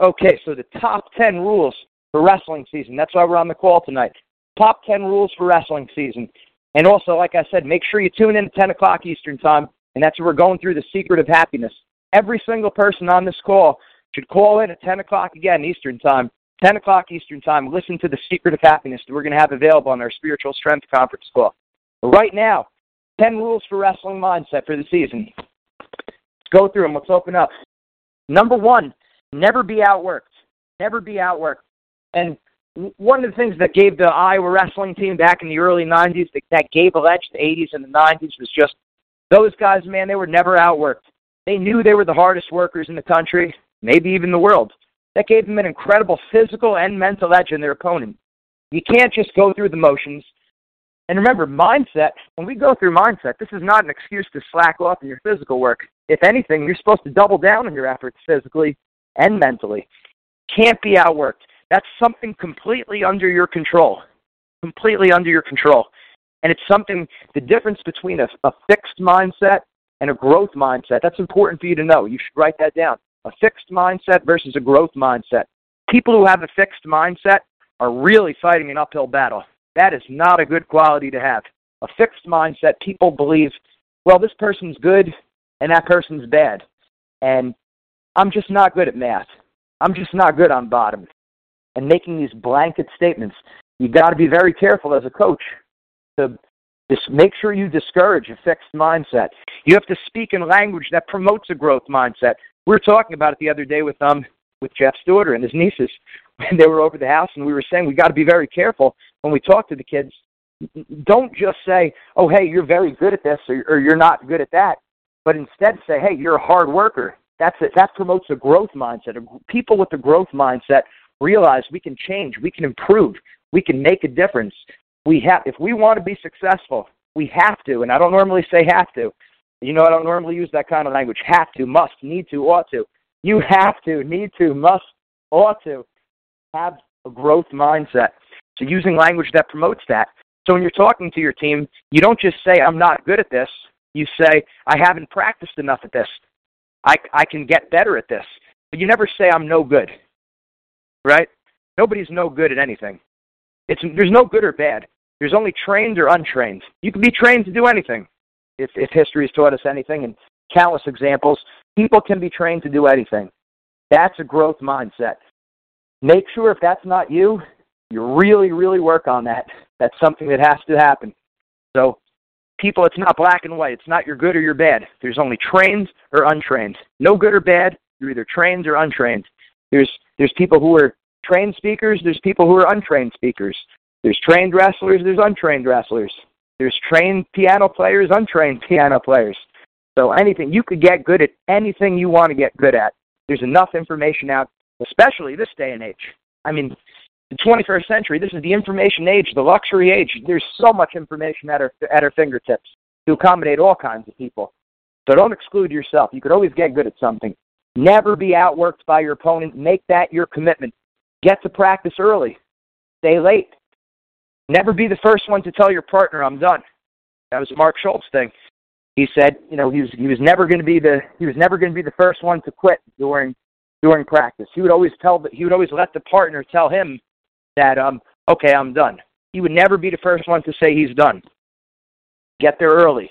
Okay, so the top 10 rules for wrestling season. That's why we're on the call tonight. Top 10 rules for wrestling season. And also, like I said, make sure you tune in at 10 o'clock Eastern Time, and that's where we're going through the secret of happiness. Every single person on this call should call in at 10 o'clock again Eastern Time. 10 o'clock Eastern Time. Listen to the secret of happiness that we're going to have available on our spiritual strength conference call. But right now, 10 rules for wrestling mindset for the season. Let's go through them. Let's open up. Number one, never be outworked. Never be outworked. And one of the things that gave the Iowa wrestling team back in the early 90s, that gave a edge the 80s and the 90s, was just those guys, man, they were never outworked. They knew they were the hardest workers in the country, maybe even the world. That gave them an incredible physical and mental edge in their opponent. You can't just go through the motions. And remember, mindset, when we go through mindset, this is not an excuse to slack off in your physical work. If anything, you're supposed to double down on your efforts physically and mentally. Can't be outworked. That's something completely under your control. Completely under your control. And it's something, the difference between a, a fixed mindset and a growth mindset. That's important for you to know. You should write that down. A fixed mindset versus a growth mindset. People who have a fixed mindset are really fighting an uphill battle. That is not a good quality to have. A fixed mindset, people believe, well, this person's good and that person's bad. And I'm just not good at math. I'm just not good on bottom. And making these blanket statements, you got to be very careful as a coach to just make sure you discourage a fixed mindset. You have to speak in language that promotes a growth mindset. We were talking about it the other day with um with Jeff's daughter and his nieces when they were over the house, and we were saying we got to be very careful when we talk to the kids. Don't just say, "Oh, hey, you're very good at this," or, or "You're not good at that," but instead say, "Hey, you're a hard worker." That's it. That promotes a growth mindset. People with a growth mindset realize we can change, we can improve, we can make a difference we have if we want to be successful, we have to, and I don't normally say have to. You know, I don't normally use that kind of language. Have to, must, need to, ought to. You have to, need to, must, ought to have a growth mindset. So using language that promotes that. So when you're talking to your team, you don't just say, I'm not good at this. You say, I haven't practiced enough at this. I, I can get better at this. But you never say, I'm no good. Right? Nobody's no good at anything. It's there's no good or bad. There's only trained or untrained. You can be trained to do anything. If if history has taught us anything, and countless examples, people can be trained to do anything. That's a growth mindset. Make sure if that's not you, you really, really work on that. That's something that has to happen. So, people, it's not black and white. It's not you're good or you're bad. There's only trained or untrained. No good or bad. You're either trained or untrained. There's there's people who are trained speakers, there's people who are untrained speakers. There's trained wrestlers, there's untrained wrestlers. There's trained piano players, untrained piano players. So anything, you could get good at anything you want to get good at. There's enough information out, especially this day and age. I mean, the 21st century, this is the information age, the luxury age. There's so much information at our, at our fingertips to accommodate all kinds of people. So don't exclude yourself. You could always get good at something. Never be outworked by your opponent. Make that your commitment. Get to practice early. Stay late. Never be the first one to tell your partner, I'm done. That was Mark Schultz thing. He said, you know, he was he was never going to be the he was never going to be the first one to quit during during practice. He would always tell he would always let the partner tell him that um okay, I'm done. He would never be the first one to say he's done. Get there early.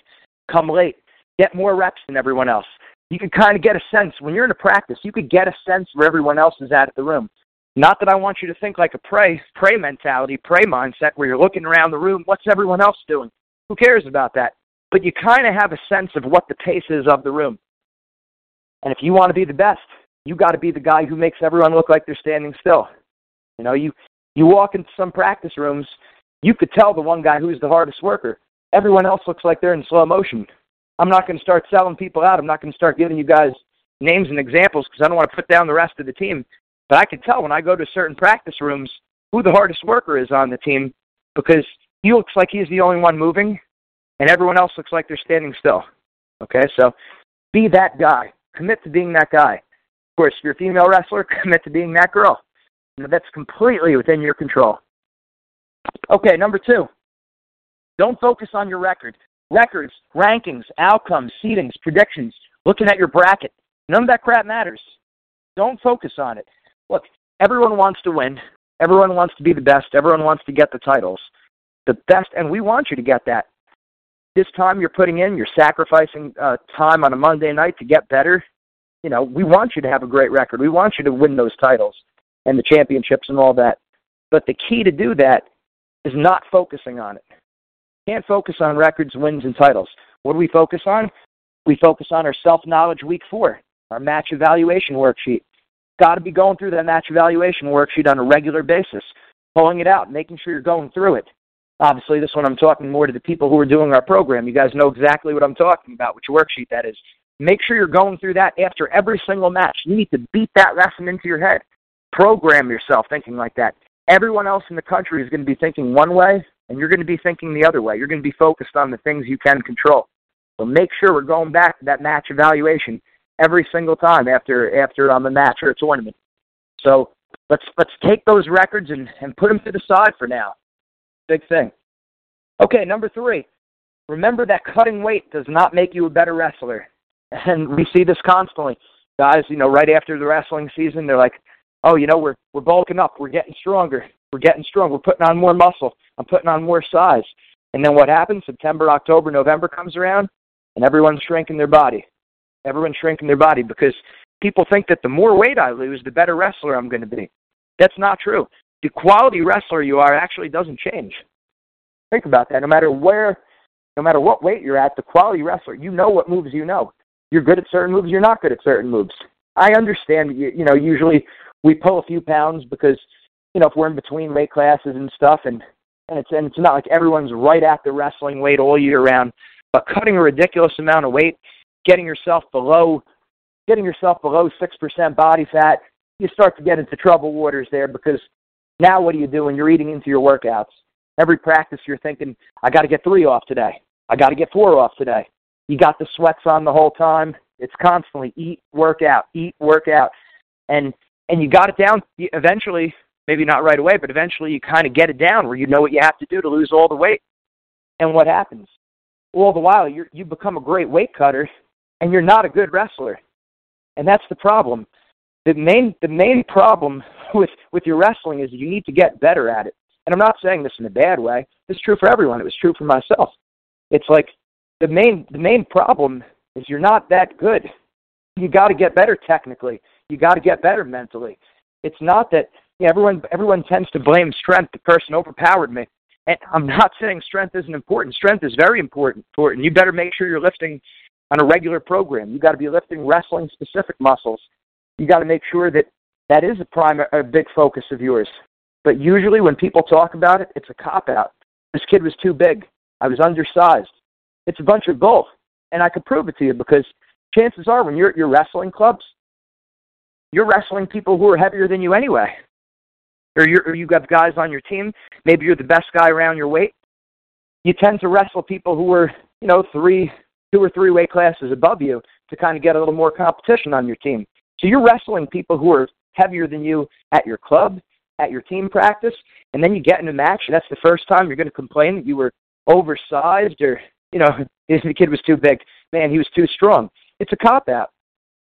Come late. Get more reps than everyone else. You can kind of get a sense when you're in a practice, you could get a sense where everyone else is at the room. Not that I want you to think like a prey, prey mentality, prey mindset, where you're looking around the room. What's everyone else doing? Who cares about that? But you kind of have a sense of what the pace is of the room. And if you want to be the best, you got to be the guy who makes everyone look like they're standing still. You know, you you walk into some practice rooms, you could tell the one guy who's the hardest worker. Everyone else looks like they're in slow motion. I'm not going to start selling people out. I'm not going to start giving you guys names and examples because I don't want to put down the rest of the team. But I can tell when I go to certain practice rooms who the hardest worker is on the team because he looks like he's the only one moving and everyone else looks like they're standing still. Okay, so be that guy. Commit to being that guy. Of course, if you're a female wrestler, commit to being that girl. That's completely within your control. Okay, number two. Don't focus on your record. Records, rankings, outcomes, seedings, predictions, looking at your bracket. None of that crap matters. Don't focus on it. Look, everyone wants to win. Everyone wants to be the best. Everyone wants to get the titles. The best, and we want you to get that. This time you're putting in, you're sacrificing uh, time on a Monday night to get better. You know, we want you to have a great record. We want you to win those titles and the championships and all that. But the key to do that is not focusing on it. can't focus on records, wins, and titles. What do we focus on? We focus on our self knowledge week four, our match evaluation worksheet got to be going through that match evaluation worksheet on a regular basis, pulling it out, making sure you're going through it. Obviously, this one I'm talking more to the people who are doing our program. You guys know exactly what I'm talking about, which worksheet that is. Make sure you're going through that after every single match. You need to beat that lesson into your head. Program yourself thinking like that. Everyone else in the country is going to be thinking one way, and you're going to be thinking the other way. You're going to be focused on the things you can control. So make sure we're going back to that match evaluation every single time after after um, a match or a tournament. So let's let's take those records and, and put them to the side for now. Big thing. Okay, number three. Remember that cutting weight does not make you a better wrestler. And we see this constantly. Guys, you know, right after the wrestling season, they're like, Oh, you know, we're we're bulking up, we're getting stronger, we're getting strong, we're putting on more muscle, I'm putting on more size. And then what happens? September, October, November comes around and everyone's shrinking their body. Everyone's shrinking their body because people think that the more weight I lose, the better wrestler I'm going to be. That's not true. The quality wrestler you are actually doesn't change. Think about that. No matter where, no matter what weight you're at, the quality wrestler, you know what moves you know. You're good at certain moves, you're not good at certain moves. I understand, you, you know, usually we pull a few pounds because, you know, if we're in between weight classes and stuff, and, and it's and it's not like everyone's right at the wrestling weight all year round. But cutting a ridiculous amount of weight getting yourself below getting yourself below six percent body fat, you start to get into trouble waters there because now what are you doing? You're eating into your workouts. Every practice you're thinking, I gotta get three off today. I gotta get four off today. You got the sweats on the whole time. It's constantly eat, workout, eat, workout. And and you got it down eventually, maybe not right away, but eventually you kind of get it down where you know what you have to do to lose all the weight. And what happens? All the while you you become a great weight cutter and you're not a good wrestler. And that's the problem. The main the main problem with with your wrestling is you need to get better at it. And I'm not saying this in a bad way. It's true for everyone. It was true for myself. It's like the main the main problem is you're not that good. You got to get better technically. You got to get better mentally. It's not that everyone everyone tends to blame strength. The person overpowered me. And I'm not saying strength isn't important. Strength is very important. Important. You better make sure you're lifting on a regular program. You got to be lifting wrestling specific muscles. You got to make sure that that is a prime a big focus of yours. But usually when people talk about it, it's a cop out. This kid was too big. I was undersized. It's a bunch of both. And I could prove it to you because chances are when you're at your wrestling clubs, you're wrestling people who are heavier than you anyway. Or, you're, or you got guys on your team, maybe you're the best guy around your weight. You tend to wrestle people who are, you know, three, two or three weight classes above you to kind of get a little more competition on your team. So you're wrestling people who are heavier than you at your club, at your team practice, and then you get in a match, and that's the first time you're going to complain that you were oversized or, you know, the kid was too big. Man, he was too strong. It's a cop out.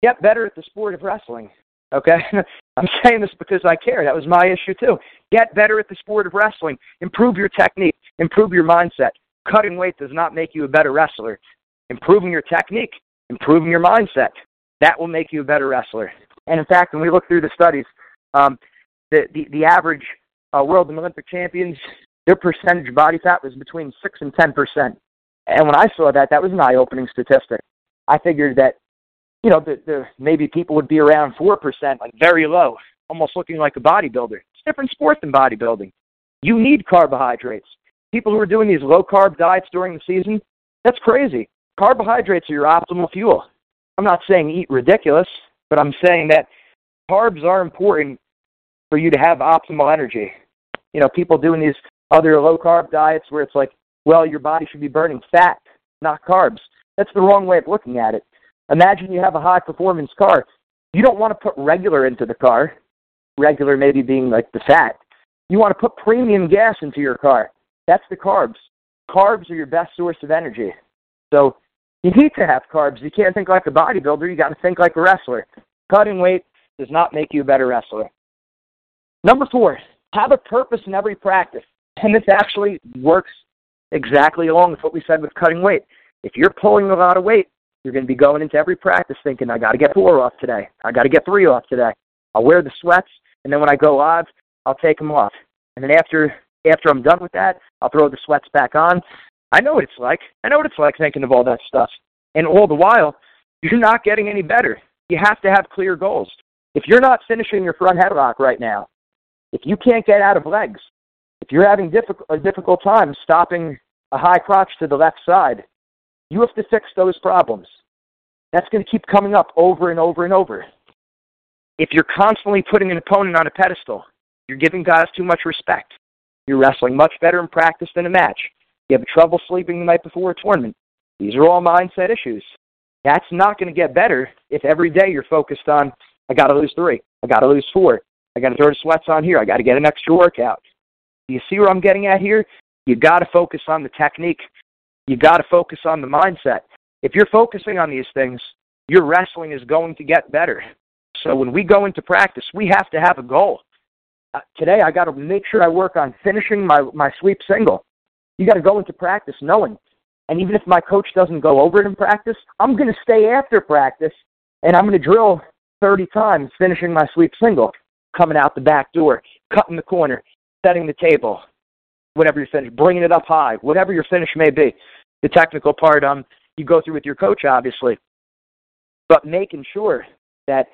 Get better at the sport of wrestling. Okay? I'm saying this because I care. That was my issue too. Get better at the sport of wrestling. Improve your technique. Improve your mindset. Cutting weight does not make you a better wrestler. Improving your technique, improving your mindset, that will make you a better wrestler. And in fact, when we look through the studies, um, the, the, the average uh, world and Olympic champions, their percentage body fat was between 6 and 10%. And when I saw that, that was an eye opening statistic. I figured that, you know, the, the, maybe people would be around 4%, like very low, almost looking like a bodybuilder. It's a different sport than bodybuilding. You need carbohydrates. People who are doing these low carb diets during the season, that's crazy. Carbohydrates are your optimal fuel. I'm not saying eat ridiculous, but I'm saying that carbs are important for you to have optimal energy. You know, people doing these other low carb diets where it's like, well, your body should be burning fat, not carbs. That's the wrong way of looking at it. Imagine you have a high performance car. You don't want to put regular into the car, regular maybe being like the fat. You want to put premium gas into your car. That's the carbs. Carbs are your best source of energy. So you need to have carbs. You can't think like a bodybuilder. You got to think like a wrestler. Cutting weight does not make you a better wrestler. Number four, have a purpose in every practice. And this actually works exactly along with what we said with cutting weight. If you're pulling a lot of weight, you're going to be going into every practice thinking, I got to get four off today. I got to get three off today. I'll wear the sweats, and then when I go live, I'll take them off. And then after after I'm done with that, I'll throw the sweats back on, I know what it's like. I know what it's like thinking of all that stuff. And all the while, you're not getting any better. You have to have clear goals. If you're not finishing your front headlock right now, if you can't get out of legs, if you're having a difficult time stopping a high crotch to the left side, you have to fix those problems. That's going to keep coming up over and over and over. If you're constantly putting an opponent on a pedestal, you're giving guys too much respect. You're wrestling much better in practice than a match. You have trouble sleeping the night before a tournament. These are all mindset issues. That's not going to get better if every day you're focused on, I got to lose three. I got to lose four. I got to throw the sweats on here. I got to get an extra workout. You see where I'm getting at here? You got to focus on the technique. You got to focus on the mindset. If you're focusing on these things, your wrestling is going to get better. So when we go into practice, we have to have a goal. Uh, today, I got to make sure I work on finishing my my sweep single. You got to go into practice knowing. And even if my coach doesn't go over it in practice, I'm going to stay after practice and I'm going to drill 30 times finishing my sweep single, coming out the back door, cutting the corner, setting the table, whatever you finish, bringing it up high, whatever your finish may be. The technical part, um, you go through with your coach, obviously, but making sure that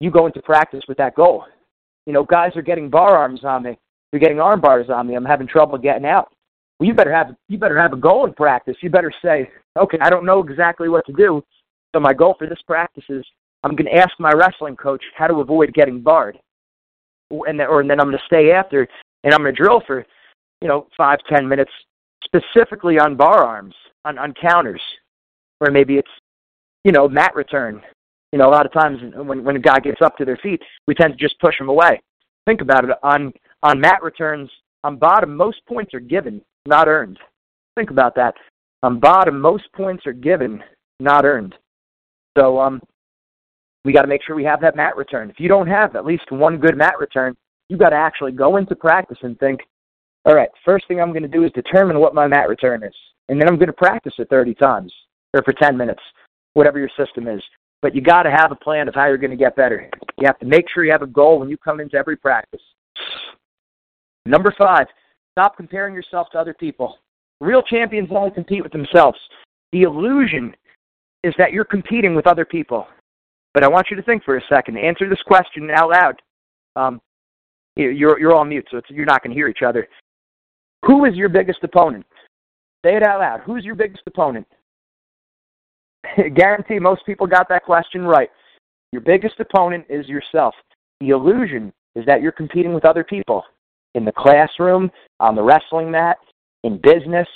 you go into practice with that goal. You know, guys are getting bar arms on me. They're getting arm bars on me. I'm having trouble getting out well, you better have you better have a goal in practice. You better say, okay, I don't know exactly what to do, so my goal for this practice is I'm going to ask my wrestling coach how to avoid getting barred, and then, or and then I'm going to stay after and I'm going to drill for, you know, five ten minutes specifically on bar arms, on on counters, or maybe it's, you know, mat return. You know, a lot of times when when a guy gets up to their feet, we tend to just push him away. Think about it on on mat returns on bottom, most points are given not earned. Think about that. On bottom, most points are given, not earned. So um, we got to make sure we have that mat return. If you don't have at least one good mat return, you got to actually go into practice and think, all right, first thing I'm going to do is determine what my mat return is, and then I'm going to practice it 30 times or for 10 minutes, whatever your system is. But you got to have a plan of how you're going to get better. You have to make sure you have a goal when you come into every practice. Number five, Stop comparing yourself to other people. Real champions only compete with themselves. The illusion is that you're competing with other people. But I want you to think for a second. Answer this question out loud. Um, you're you're all mute, so you're not going to hear each other. Who is your biggest opponent? Say it out loud. Who's your biggest opponent? Guarantee most people got that question right. Your biggest opponent is yourself. The illusion is that you're competing with other people in the classroom, on the wrestling mat, in business.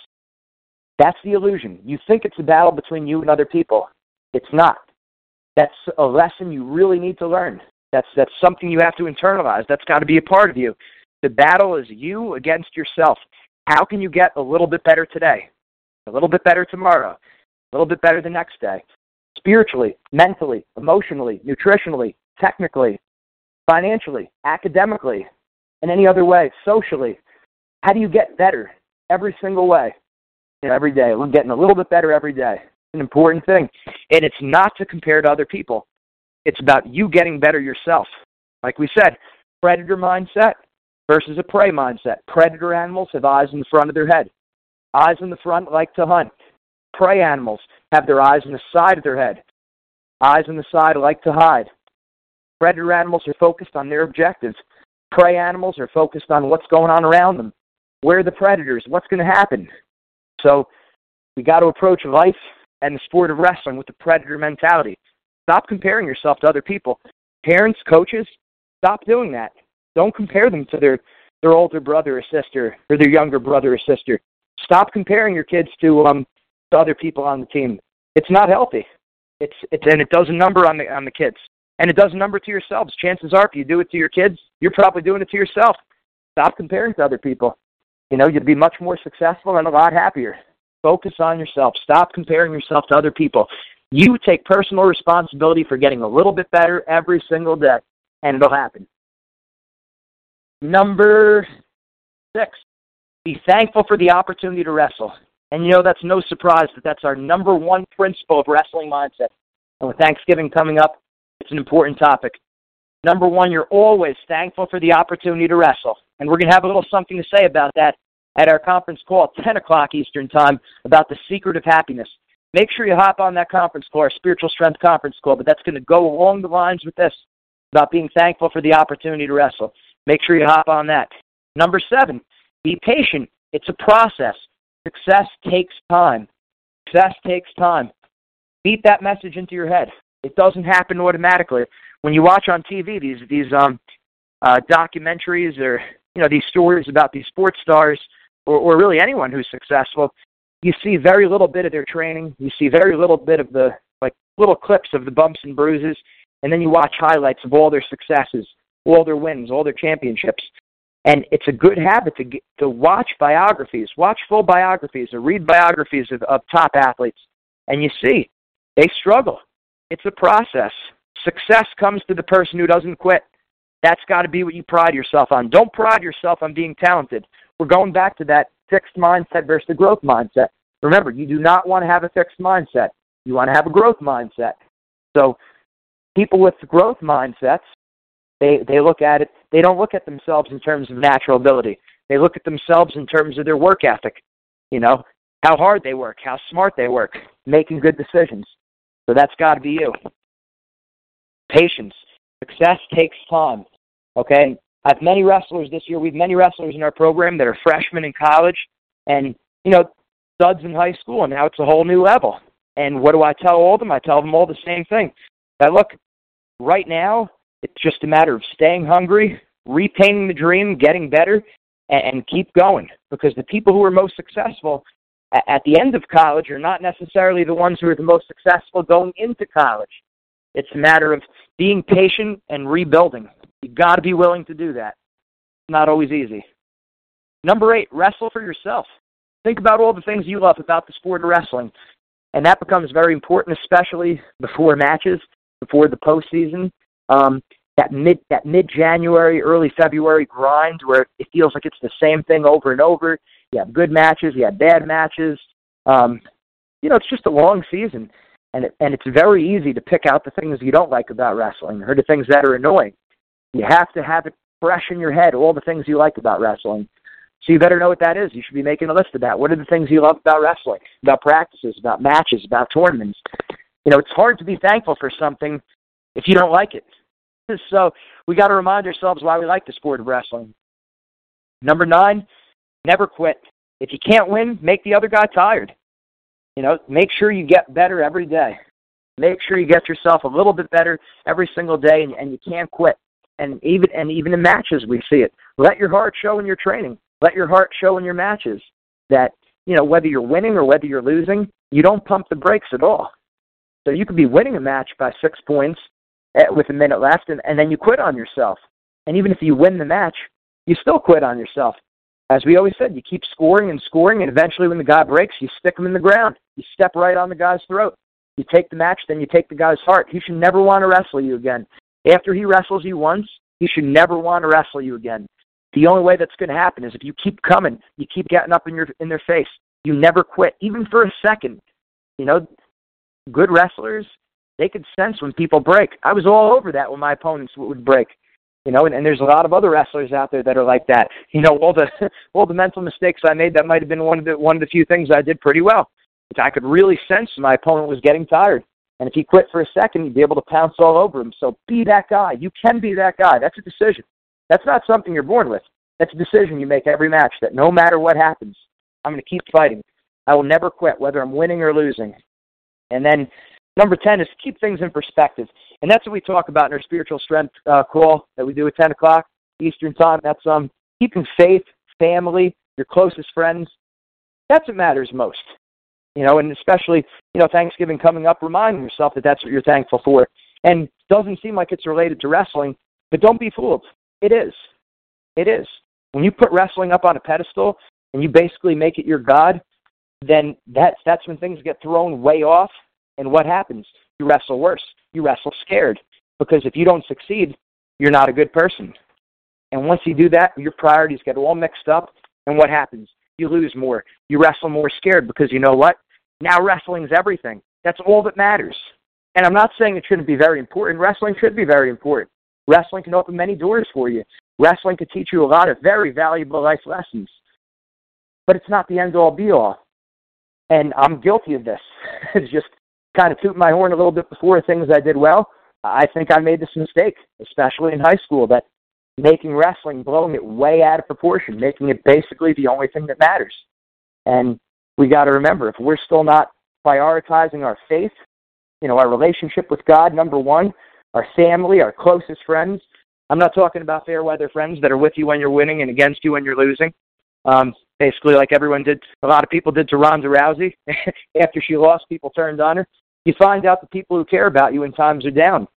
That's the illusion. You think it's a battle between you and other people. It's not. That's a lesson you really need to learn. That's that's something you have to internalize. That's got to be a part of you. The battle is you against yourself. How can you get a little bit better today? A little bit better tomorrow? A little bit better the next day? Spiritually, mentally, emotionally, nutritionally, technically, financially, academically, in any other way, socially. How do you get better every single way? You know, every day. We're getting a little bit better every day. It's an important thing. And it's not to compare to other people. It's about you getting better yourself. Like we said, predator mindset versus a prey mindset. Predator animals have eyes in the front of their head. Eyes in the front like to hunt. Prey animals have their eyes in the side of their head. Eyes in the side like to hide. Predator animals are focused on their objectives. Prey animals are focused on what's going on around them. Where are the predators? What's going to happen? So we got to approach life and the sport of wrestling with the predator mentality. Stop comparing yourself to other people. Parents, coaches, stop doing that. Don't compare them to their their older brother or sister or their younger brother or sister. Stop comparing your kids to um to other people on the team. It's not healthy. It's it's and it does a number on the on the kids. And it does a number to yourselves. Chances are if you do it to your kids, you're probably doing it to yourself. Stop comparing to other people. You know, you'd be much more successful and a lot happier. Focus on yourself. Stop comparing yourself to other people. You take personal responsibility for getting a little bit better every single day, and it'll happen. Number six, be thankful for the opportunity to wrestle. And you know, that's no surprise that that's our number one principle of wrestling mindset. And with Thanksgiving coming up, it's an important topic. Number one, you're always thankful for the opportunity to wrestle. And we're going to have a little something to say about that at our conference call at 10 o'clock Eastern Time about the secret of happiness make sure you hop on that conference call, our spiritual strength conference call. But that's going to go along the lines with this about being thankful for the opportunity to wrestle. Make sure you hop on that. Number seven, be patient. It's a process. Success takes time. Success takes time. Beat that message into your head. It doesn't happen automatically. When you watch on TV these these um uh, documentaries or you know these stories about these sports stars or, or really anyone who's successful, you see very little bit of their training. You see very little bit of the like little clips of the bumps and bruises, and then you watch highlights of all their successes, all their wins, all their championships. And it's a good habit to get, to watch biographies, watch full biographies, or read biographies of, of top athletes, and you see they struggle. It's a process. Success comes to the person who doesn't quit. That's got to be what you pride yourself on. Don't pride yourself on being talented. We're going back to that fixed mindset versus the growth mindset. Remember, you do not want to have a fixed mindset. You want to have a growth mindset. So people with growth mindsets, they, they look at it, they don't look at themselves in terms of natural ability. They look at themselves in terms of their work ethic. You know, how hard they work, how smart they work, making good decisions. So that's got to be you. Patience. Success takes time. Okay? I have many wrestlers this year. We have many wrestlers in our program that are freshmen in college and, you know, studs in high school, and now it's a whole new level. And what do I tell all of them? I tell them all the same thing. That look, right now, it's just a matter of staying hungry, repainting the dream, getting better, and, keep going. Because the people who are most successful at, at the end of college are not necessarily the ones who are the most successful going into college. It's a matter of being patient and rebuilding. You've got to be willing to do that. Not always easy. Number eight, wrestle for yourself. Think about all the things you love about the sport of wrestling. And that becomes very important, especially before matches, before the postseason. Um, that mid that mid January, early February grind where it feels like it's the same thing over and over. You have good matches, you have bad matches. Um, you know, it's just a long season, and it, and it's very easy to pick out the things you don't like about wrestling or the things that are annoying. You have to have it fresh in your head, all the things you like about wrestling. So you better know what that is. You should be making a list of that. What are the things you love about wrestling, about practices, about matches, about tournaments? You know, it's hard to be thankful for something if you don't like it. So we got to remind ourselves why we like the sport of wrestling. Number nine, never quit. If you can't win, make the other guy tired. You know, make sure you get better every day. Make sure you get yourself a little bit better every single day, and, and you can't quit and even and even in matches we see it. Let your heart show in your training. Let your heart show in your matches that you know whether you're winning or whether you're losing, you don't pump the brakes at all. So you could be winning a match by six points Eh, with a minute left, and, and then you quit on yourself. And even if you win the match, you still quit on yourself. As we always said, you keep scoring and scoring, and eventually, when the guy breaks, you stick him in the ground. You step right on the guy's throat. You take the match, then you take the guy's heart. He should never want to wrestle you again. After he wrestles you once, he should never want to wrestle you again. The only way that's going to happen is if you keep coming, you keep getting up in your in their face. You never quit, even for a second. You know, good wrestlers, they could sense when people break. I was all over that when my opponents would break. You know, and, and there's a lot of other wrestlers out there that are like that. You know, all the all the mental mistakes I made, that might have been one of the one of the few things I did pretty well. I could really sense my opponent was getting tired. And if he quit for a second, you'd be able to pounce all over him. So be that guy. You can be that guy. That's a decision. That's not something you're born with. That's a decision you make every match that no matter what happens, I'm going to keep fighting. I will never quit, whether I'm winning or losing. And then number 10 is keep things in perspective. And that's what we talk about in our spiritual strength uh, call that we do at 10 o'clock Eastern Time. That's um, keeping faith, family, your closest friends. That's what matters most. You know, and especially, you know, Thanksgiving coming up, remind yourself that that's what you're thankful for. And doesn't seem like it's related to wrestling, but don't be fooled. It is. It is. When you put wrestling up on a pedestal and you basically make it your god, then that's that's when things get thrown way off. And what happens? You wrestle worse. You wrestle scared because if you don't succeed, you're not a good person. And once you do that, your priorities get all mixed up. And what happens? You lose more. You wrestle more scared because you know what? Now wrestling's everything. That's all that matters. And I'm not saying it shouldn't be very important. Wrestling should be very important. Wrestling can open many doors for you. Wrestling can teach you a lot of very valuable life lessons. But it's not the end all be all. And I'm guilty of this. it's just kind of toot my horn a little bit before things I did well. I think I made this mistake, especially in high school, that making wrestling, blowing it way out of proportion, making it basically the only thing that matters. And we got to remember, if we're still not prioritizing our faith, you know, our relationship with God, number one, our family, our closest friends. I'm not talking about fair weather friends that are with you when you're winning and against you when you're losing. Um, basically, like everyone did, a lot of people did to Ronda Rousey. After she lost, people turned on her. You find out the people who care about you when times are down.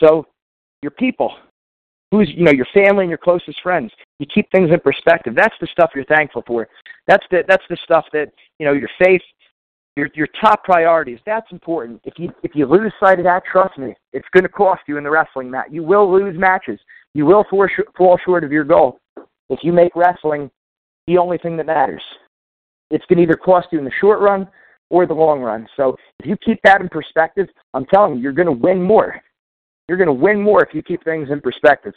So, your people, who's you know your family and your closest friends. You keep things in perspective. That's the stuff you're thankful for. That's the that's the stuff that you know your faith, your your top priorities. That's important. If you if you lose sight of that, trust me, it's going to cost you in the wrestling match. You will lose matches. You will sh- fall short of your goal. If you make wrestling the only thing that matters, it's going to either cost you in the short run or the long run. So if you keep that in perspective, I'm telling you, you're going to win more. You're going to win more if you keep things in perspective.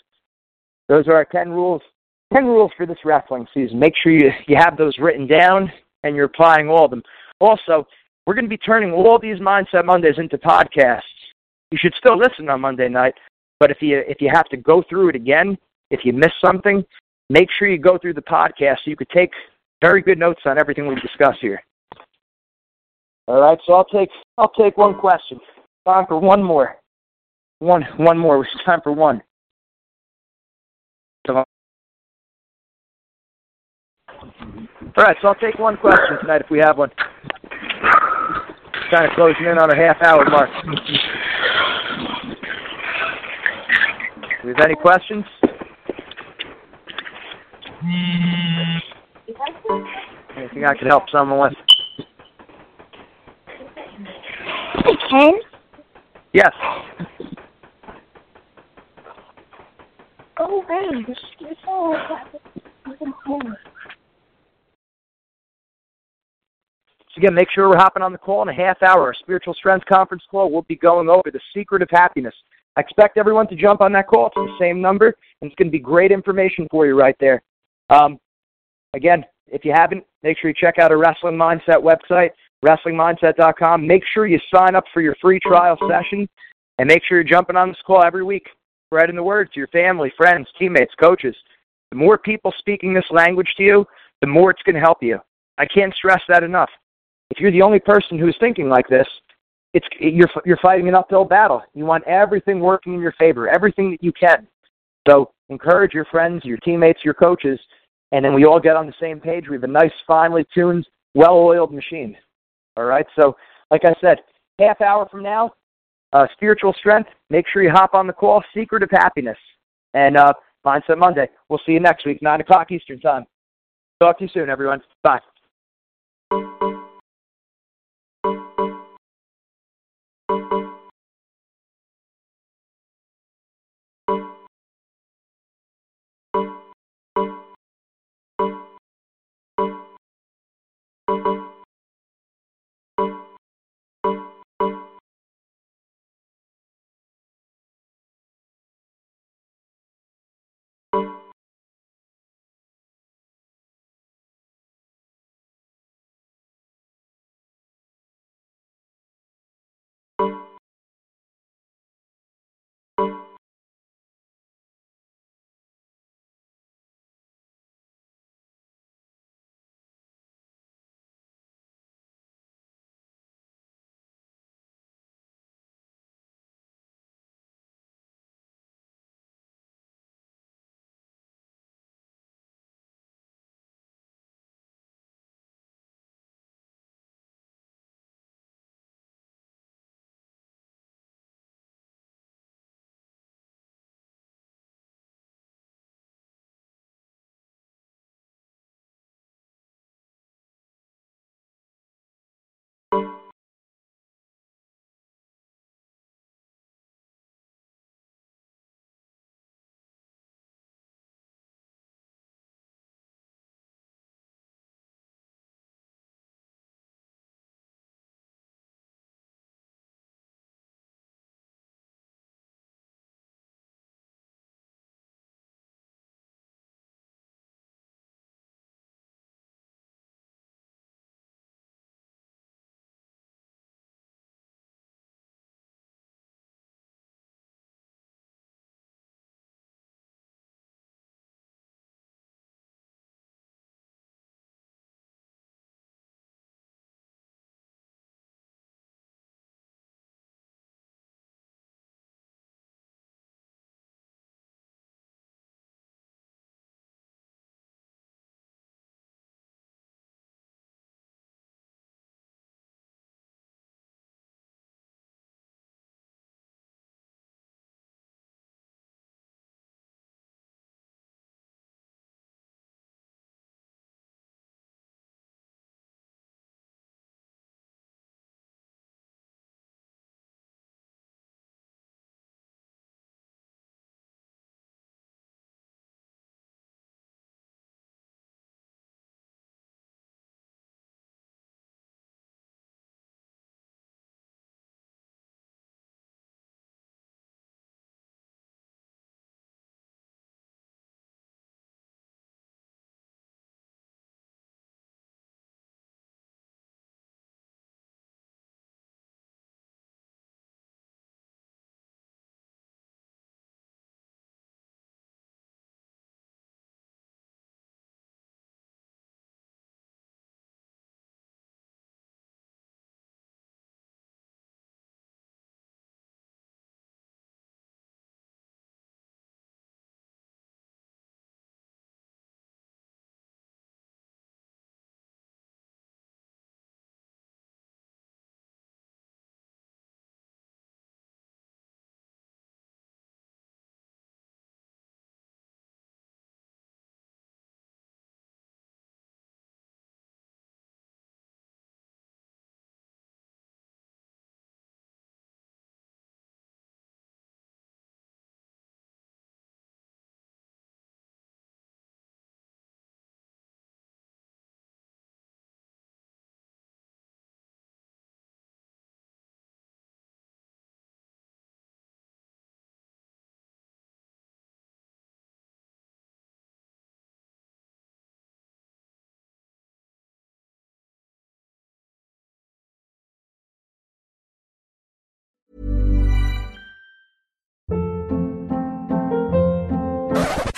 Those are our 10 rules. 10 rules for this wrestling season. Make sure you, you have those written down and you're applying all of them. Also, we're going to be turning all these Mindset Mondays into podcasts. You should still listen on Monday night, but if you if you have to go through it again, if you miss something, make sure you go through the podcast so you could take very good notes on everything we discuss here. All right, so I'll take I'll take one question. Time for one more. One, one more. It's time for one. Come on. All right, so I'll take one question tonight if we have one. Kind of closing in on a half hour mark. Do you have any questions? Anything I could help someone with? Ken? Yes. Oh, man. So again, make sure we're hopping on the call in a half hour. Our spiritual strength conference call. We'll be going over the secret of happiness. I expect everyone to jump on that call. It's the same number, and it's going to be great information for you right there. Um, again, if you haven't, make sure you check out our Wrestling Mindset website, WrestlingMindset.com. Make sure you sign up for your free trial session, and make sure you're jumping on this call every week spreading the word to your family, friends, teammates, coaches. The more people speaking this language to you, the more it's going to help you. I can't stress that enough. If you're the only person who's thinking like this, it's you're you're fighting an uphill battle. You want everything working in your favor, everything that you can. So encourage your friends, your teammates, your coaches, and then we all get on the same page. We have a nice, finely tuned, well-oiled machine. All right. So, like I said, half hour from now, uh, spiritual strength. Make sure you hop on the call. Secret of happiness and uh, Mindset Monday. We'll see you next week, nine o'clock Eastern time. Talk to you soon, everyone. Bye.